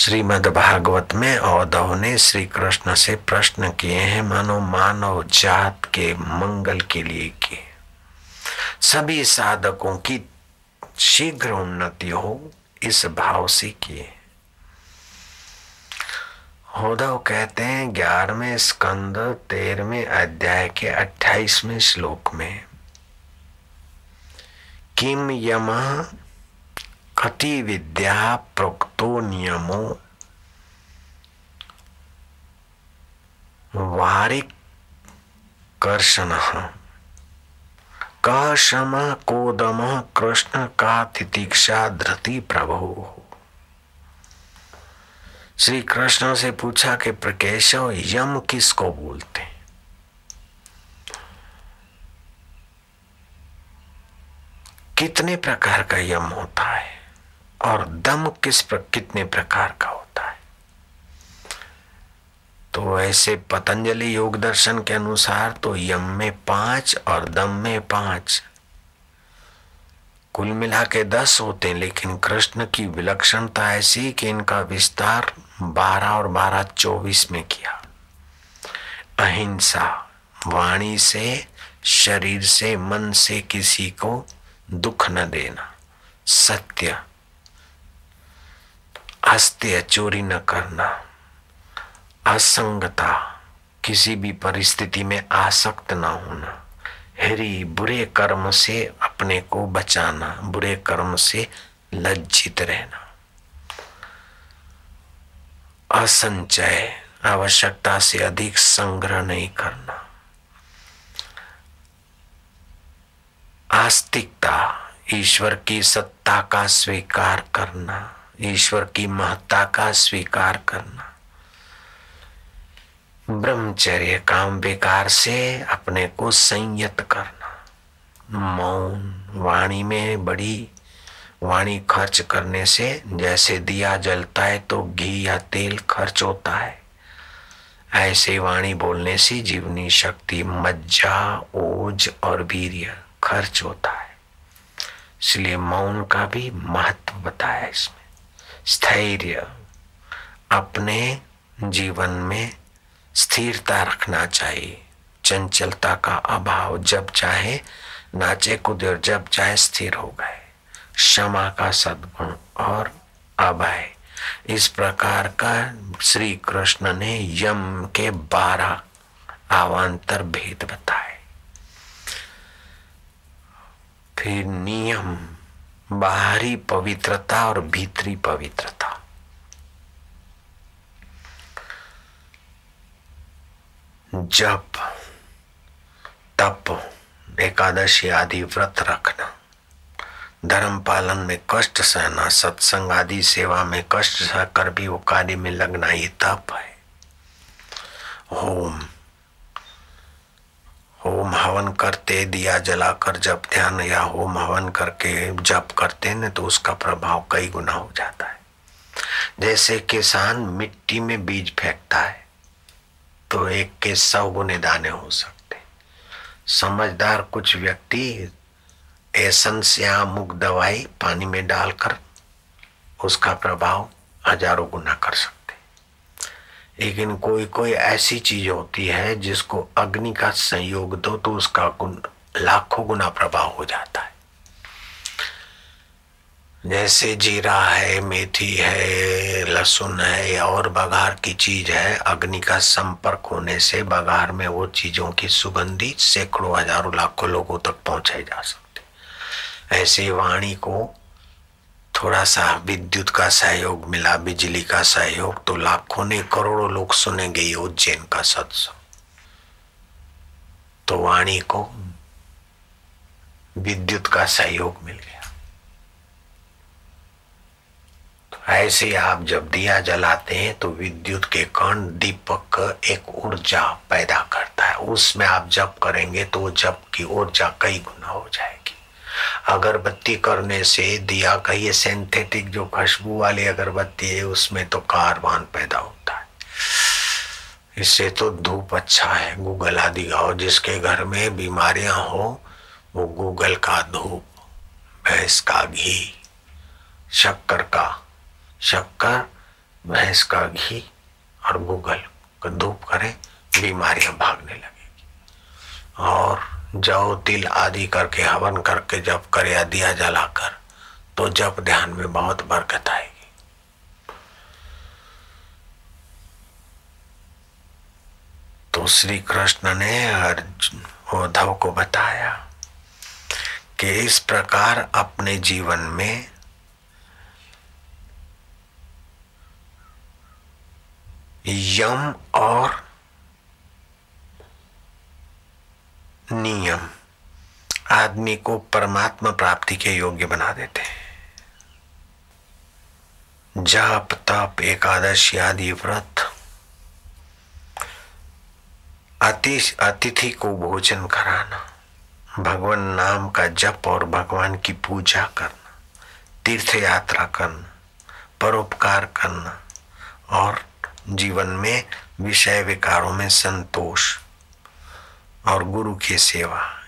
श्रीमद् भागवत में औदव ने श्री कृष्ण से प्रश्न किए हैं, मानो मानव जात के मंगल के लिए किए। सभी साधकों की शीघ्र उन्नति हो, इस भाव से किए। औधव कहते हैं, ग्यारहवें स्कंद तेरहवें अध्याय के अट्ठाईसवें श्लोक में किम यम कति विद्या प्रोक्तो। नियमो, वारिक कर्षण। कम कोदम कृष्ण का तितीक्षा धृति प्रभु। श्री कृष्ण से पूछा कि प्रकेशव, यम किसको बोलते? कितने प्रकार का यम होता है? और दम किस प्र, कितने प्रकार का होता है। तो ऐसे पतंजलि योग दर्शन के अनुसार तो यम में पाँच और दम में पाँच। कुल मिला के दस होते हैं लेकिन कृष्ण की विलक्षणता ऐसी कि इनका विस्तार बारह और बारह चौबीस में किया। अहिंसा वाणी से शरीर से मन से किसी को दुख न देना सत्य अस्त्य चोरी न करना, असंगता किसी भी परिस्थिति में आसक्त न होना, हरी बुरे कर्म से अपने को बचाना, बुरे कर्म से लज्जित रहना। असंचय, आवश्यकता से अधिक संग्रह नहीं करना। आस्तिकता, ईश्वर की सत्ता का स्वीकार करना। ईश्वर की महत्ता का स्वीकार करना। ब्रह्मचर्य काम विकार से अपने को संयत करना। मौन वाणी में बड़ी वाणी खर्च करने से जैसे दिया जलता है तो घी या तेल खर्च होता है। ऐसे वाणी बोलने से जीवनी शक्ति, मज्जा, ओज और वीर्य खर्च होता है। इसलिए मौन का भी महत्व बताया इसमें। स्थैर्य। अपने जीवन में स्थिरता रखना चाहिए। चंचलता का अभाव जब चाहे, नाचे कूदे जब चाहे स्थिर हो गए। क्षमा का सद्गुण और अभय। इस प्रकार का श्री कृष्ण ने यम के बारह आवांतर भेद बताए। फिर नियम। बाहरी पवित्रता और भीतरी पवित्रता। जप, तप, एकादशी आदि व्रत रखना। धर्म पालन में कष्ट सहना, सत्संग आदि सेवा में कष्ट सहकर भी वो कार्य में लगना, ये तप है। होम होम हवन करते, दिया जलाकर जब ध्यान या होम हवन करके जप करते न तो उसका प्रभाव कई गुना हो जाता है। जैसे किसान मिट्टी में बीज फेंकता है तो एक के सौ गुने दाने हो सकते समझदार कुछ व्यक्ति एसेंस या मुख दवाई पानी में डालकर उसका प्रभाव हज़ारों गुना कर सकते लेकिन कोई कोई ऐसी चीज़ होती है जिसको अग्नि का संयोग दो तो उसका गुण, लाखों गुना प्रभाव हो जाता है। जैसे जीरा है, मेथी है, लहसुन है और बघार की चीज़ है, अग्नि का संपर्क होने से बघार में वो चीज़ों की सुगंधी सैकड़ों हज़ारों लाखों लोगों तक पहुंचाई जा सकती ऐसे वाणी को थोड़ा सा विद्युत का सहयोग मिला, बिजली का सहयोग तो लाखों ने करोड़ों लोग सुनेंगे ये उज्जैन का सत्संग। तो वाणी को विद्युत का सहयोग मिल गया। तो ऐसे आप जब दिया जलाते हैं तो विद्युत के कण दीपक एक ऊर्जा पैदा करता है। उसमें आप जप करेंगे तो जप की ऊर्जा कई गुना हो जाएगी। अगरबत्ती करने से दिया कहिए सिंथेटिक जो खुशबू वाली अगरबत्ती है, उसमें तो कारबान पैदा होता है। इससे तो धूप अच्छा है, गूगल आदि गाओ जिसके घर में बीमारियाँ हो, वो गूगल का धूप, भैंस का घी, शक्कर का, शक्कर, भैंस का घी और गूगल का धूप करें, बीमारियाँ भागने लगेगी। और जौ तिल आदि करके, हवन करके जब कर या दिया जलाकर तो जब ध्यान में बहुत बरकत आएगी। तो श्री कृष्ण ने अर्जुन, उद्धव को बताया कि इस प्रकार अपने जीवन में यम और नियम आदमी को परमात्मा प्राप्ति के योग्य बना देते हैं। जाप, तप, एकादशी, आदि व्रत। अतिथि को भोजन कराना। भगवान नाम का जप और भगवान की पूजा करना। तीर्थ यात्रा करना। परोपकार करना। और जीवन में विषय विकारों में संतोष। और गुरु की सेवा।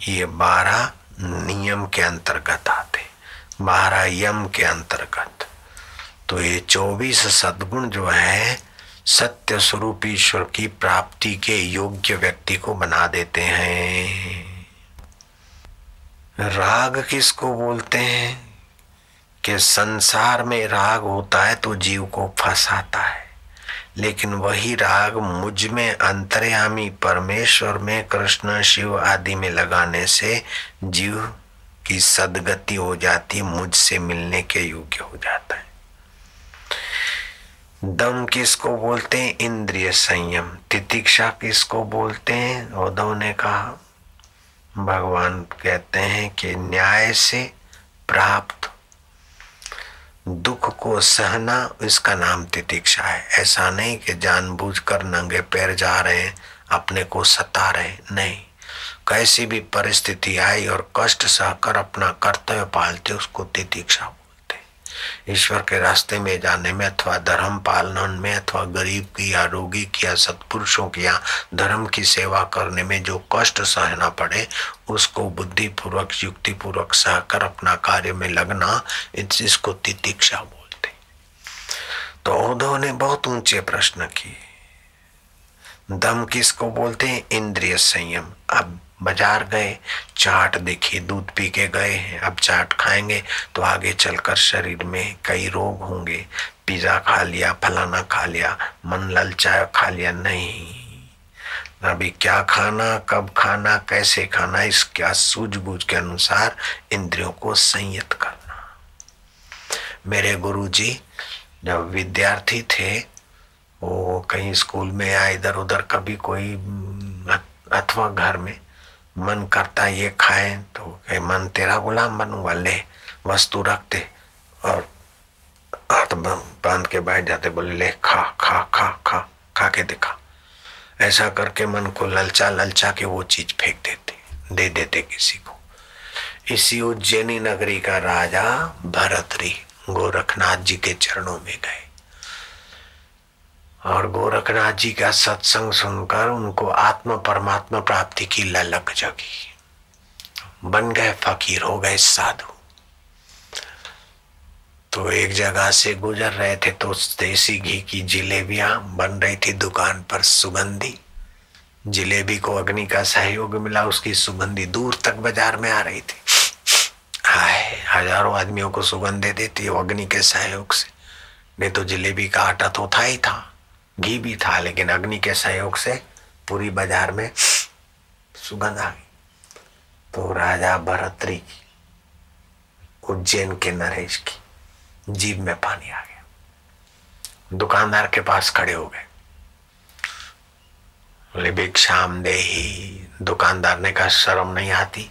ये बारह नियम के अंतर्गत आते बारह यम के अंतर्गत। तो ये चौबीस सद्गुण जो है, सत्य स्वरूप ईश्वर की प्राप्ति के योग्य व्यक्ति को बना देते हैं। राग किसको बोलते हैं? कि संसार में राग होता है तो जीव को फंसाता है। लेकिन वही राग मुझमें अंतर्यामी परमेश्वर में कृष्ण शिव आदि में लगाने से जीव की सदगति हो जाती, मुझसे मिलने के योग्य हो जाता है। दम किसको बोलते हैं? इंद्रिय संयम। तितिक्षा किसको बोलते हैं? उद्धव ने कहा, भगवान कहते हैं कि न्याय से प्राप्त दुख को सहना इसका नाम तितिक्षा है। ऐसा नहीं कि जानबूझकर नंगे पैर जा रहे हैं, अपने को सता रहे नहीं। कैसी भी परिस्थिति आई और कष्ट सहकर अपना कर्तव्य पालते उसको तितिक्षा ईश्वर के रास्ते में जाने में अथवा धर्म पालन में अथवा गरीब की या रोगी की या सत्पुरुषों की या धर्म की सेवा करने में जो कष्ट सहना पड़े, उसको बुद्धि पूर्वक युक्ति पूर्वक सहकर अपना कार्य में लगना इसको तितिक्षा बोलते तो उद्धव ने बहुत ऊँचे प्रश्न किए। दम किसको बोलते हैं? इंद्रिय संयम। अब बाज़ार गए, चाट देखी, दूध पी के गए हैं। अब चाट खाएँगे तो आगे चलकर शरीर में कई रोग होंगे। पिज्जा खा लिया, फलाना खा लिया, मन ललचाया खा लिया, नहीं। अभी क्या खाना, कब खाना, कैसे खाना, इसका सूझबूझ के अनुसार इंद्रियों को संयत करना। मेरे गुरुजी, जब विद्यार्थी थे, वो कहीं स्कूल में या इधर उधर कभी कोई, अथवा घर में मन करता ये खाए तो कहे, मन तेरा गुलाम बनूँगा ले वस्तु रखते और हाथ बाँध के बैठ जाते, बोले, ले, खा खा खा खा खा के दिखा। ऐसा करके मन को ललचा ललचा के वो चीज़ फेंक देते, दे देते किसी को। इसी उज्जैनी नगरी का राजा भरतरी गोरखनाथ जी के चरणों में गए। और गोरखनाथ जी का सत्संग सुनकर उनको आत्म परमात्मा प्राप्ति की ललक जगी। बन गए फकीर, हो गए साधु। तो एक जगह से गुजर रहे थे तो देसी घी की जिलेबियाँ बन रही थी दुकान पर सुगंधी। जिलेबी को अग्नि का सहयोग मिला, उसकी सुगंधी दूर तक बाज़ार में आ रही थी। हाय, हज़ारों आदमियों को सुगंध दे देती अग्नि के सहयोग से। नहीं तो जिलेबी का आटा तो था ही था। घी भी था, लेकिन अग्नि के सहयोग से पूरी बाज़ार में सुगंध आ गई। तो राजा भरतरी की, उज्जैन के नरेश की जीव में पानी आ गया। दुकानदार के पास खड़े हो गए। भिक्षाम दे ही। दुकानदार ने कहा, शर्म नहीं आती।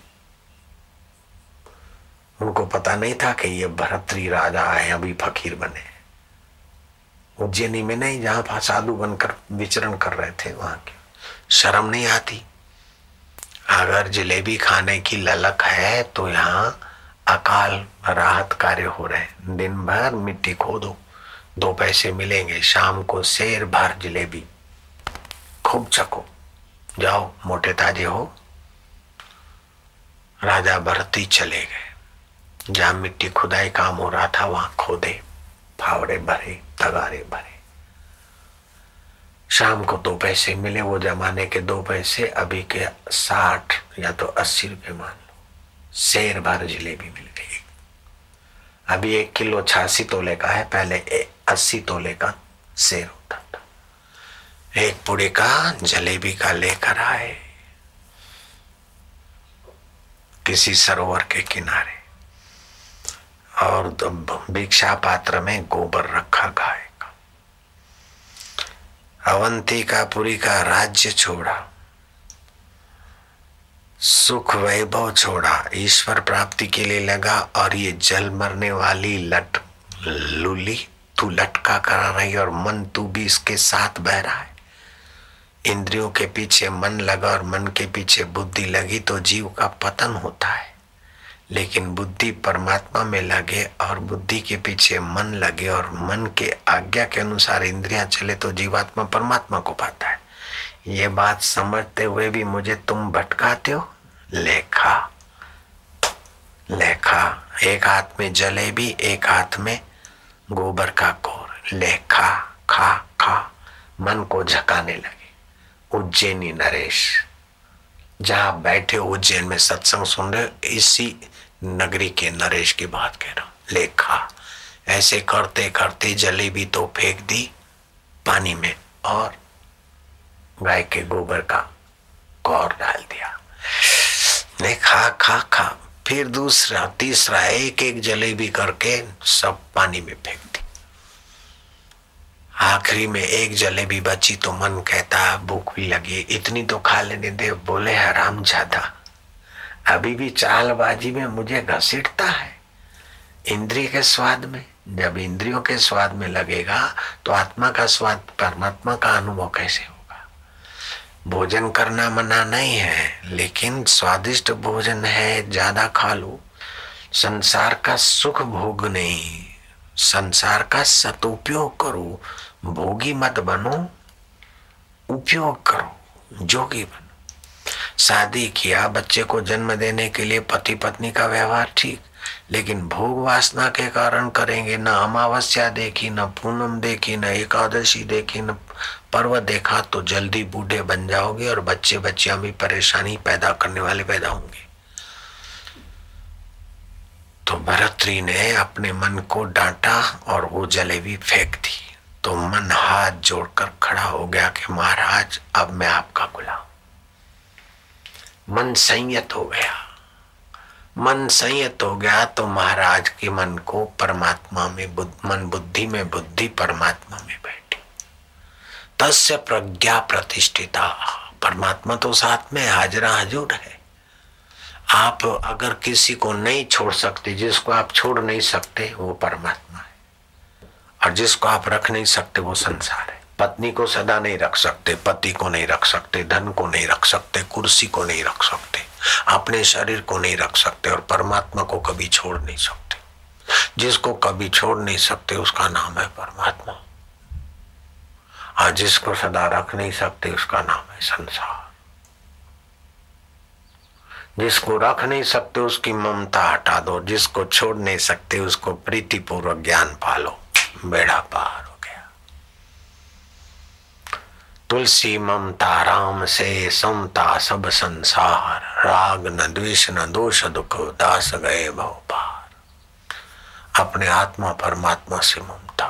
उनको पता नहीं था कि ये भरतरी राजा है, अभी फकीर बने। उज्जैनी में नहीं, जहाँ साधु बनकर विचरण कर रहे थे, वहाँ के। शर्म नहीं आती। अगर जलेबी खाने की ललक है तो यहाँ अकाल राहत कार्य हो रहे दिन भर मिट्टी खोदो। दो पैसे मिलेंगे, शाम को शेर भर जलेबी। खूब चको जाओ, मोटे ताजे हो। राजा भरती चले गए। जहाँ मिट्टी खुदाई काम हो रहा था, वहाँ खोदे। फावड़े भरे तगारे भरे। शाम को दो पैसे मिले, वो जमाने के दो पैसे, अभी के साठ या तो अस्सी रुपए मान लो। शेर भर जलेबी मिल गई। अभी एक किलो छियासी तोले का है, पहले अस्सी तोले का शेर होता था। एक पुड़ी का जलेबी का लेकर आए। किसी सरोवर के किनारे। और भिक्षा पात्र में गोबर रखा गाय का। अवंतिकापुरी का पुरी का राज्य छोड़ा। सुख वैभव छोड़ा। ईश्वर प्राप्ति के लिए लगा और ये जल मरने वाली लट, लुली, तू लटका करा रही और मन तू भी इसके साथ बह रहा है। इंद्रियों के पीछे मन लगा और मन के पीछे बुद्धि लगी तो जीव का पतन होता है। लेकिन बुद्धि परमात्मा में लगे और बुद्धि के पीछे मन लगे और मन के आज्ञा के अनुसार इंद्रियाँ चले तो जीवात्मा परमात्मा को पाता है। ये बात समझते हुए भी मुझे तुम भटकाते हो? लेखा। लेखा। एक हाथ में जलेबी, एक हाथ में गोबर का कोर। लेखा। खा खा। मन को झकाने लगे। उज्जैनी नरेश। जहाँ बैठे उज्जैन में सत्संग सुन रहे इसी नगरी के नरेश की बात कह रहा हूँ। लेखा ऐसे करते करते जलेबी तो फेंक दी पानी में और गाय के गोबर का कौर डाल दिया। ने खा खा खा। फिर दूसरा, तीसरा एक एक जलेबी करके सब पानी में फेंक दी। आखिरी में एक जलेबी बची तो मन कहता, भूख भी लगी। इतनी तो खा लेने दे। बोले हराम ज़्यादा अभी भी चालबाजी में मुझे घसीटता है। इंद्रिय के स्वाद में, जब इंद्रियों के स्वाद में लगेगा तो आत्मा का स्वाद परमात्मा का अनुभव कैसे होगा? भोजन करना मना नहीं है, लेकिन स्वादिष्ट भोजन है, ज़्यादा खा लो। संसार का सुख भोग नहीं, संसार का सदुपयोग करो। भोगी मत बनो, उपयोग करो, जोगी बनो। शादी किया, बच्चे को जन्म देने के लिए पति पत्नी का व्यवहार ठीक, लेकिन भोग वासना के कारण करेंगे न अमावस्या देखी, न पूनम देखी, न एकादशी देखी, न पर्व देखा तो जल्दी बूढ़े बन जाओगे और बच्चे बच्चियाँ भी परेशानी पैदा करने वाले पैदा होंगे। तो भरतरी ने अपने मन को डांटा और वो जलेबी फेंक दी। तो मन हाथ जोड़कर खड़ा हो गया कि, महाराज, अब मैं आपका गुलाम मन संयत हो गया। मन संयत हो गया तो महाराज के मन को परमात्मा में बुद्ध, मन बुद्धि में बुद्धि परमात्मा में बैठी। तस्य प्रज्ञा प्रतिष्ठिता। परमात्मा तो साथ में हाजरा हजूर है। आप अगर किसी को नहीं छोड़ सकते जिसको आप छोड़ नहीं सकते वो परमात्मा है। और जिसको आप रख नहीं सकते वो संसार है। पत्नी को सदा नहीं रख सकते, पति को नहीं रख सकते, धन को नहीं रख सकते, कुर्सी को नहीं रख सकते, अपने शरीर को नहीं रख सकते और परमात्मा को कभी छोड़ नहीं सकते। जिसको कभी छोड़ नहीं सकते, उसका नाम है परमात्मा। और जिसको सदा रख नहीं सकते, उसका नाम है संसार। जिसको रख नहीं सकते, उसकी ममता हटा दो। जिसको छोड़ नहीं सकते, उसको प्रीतिपूर्वक ज्ञान पालो। बेड़ा पार तुलसी ममता राम से समता सब संसार। राग न द्वेष न दोष दुख, दास गए भव पार। अपने आत्मा परमात्मा से ममता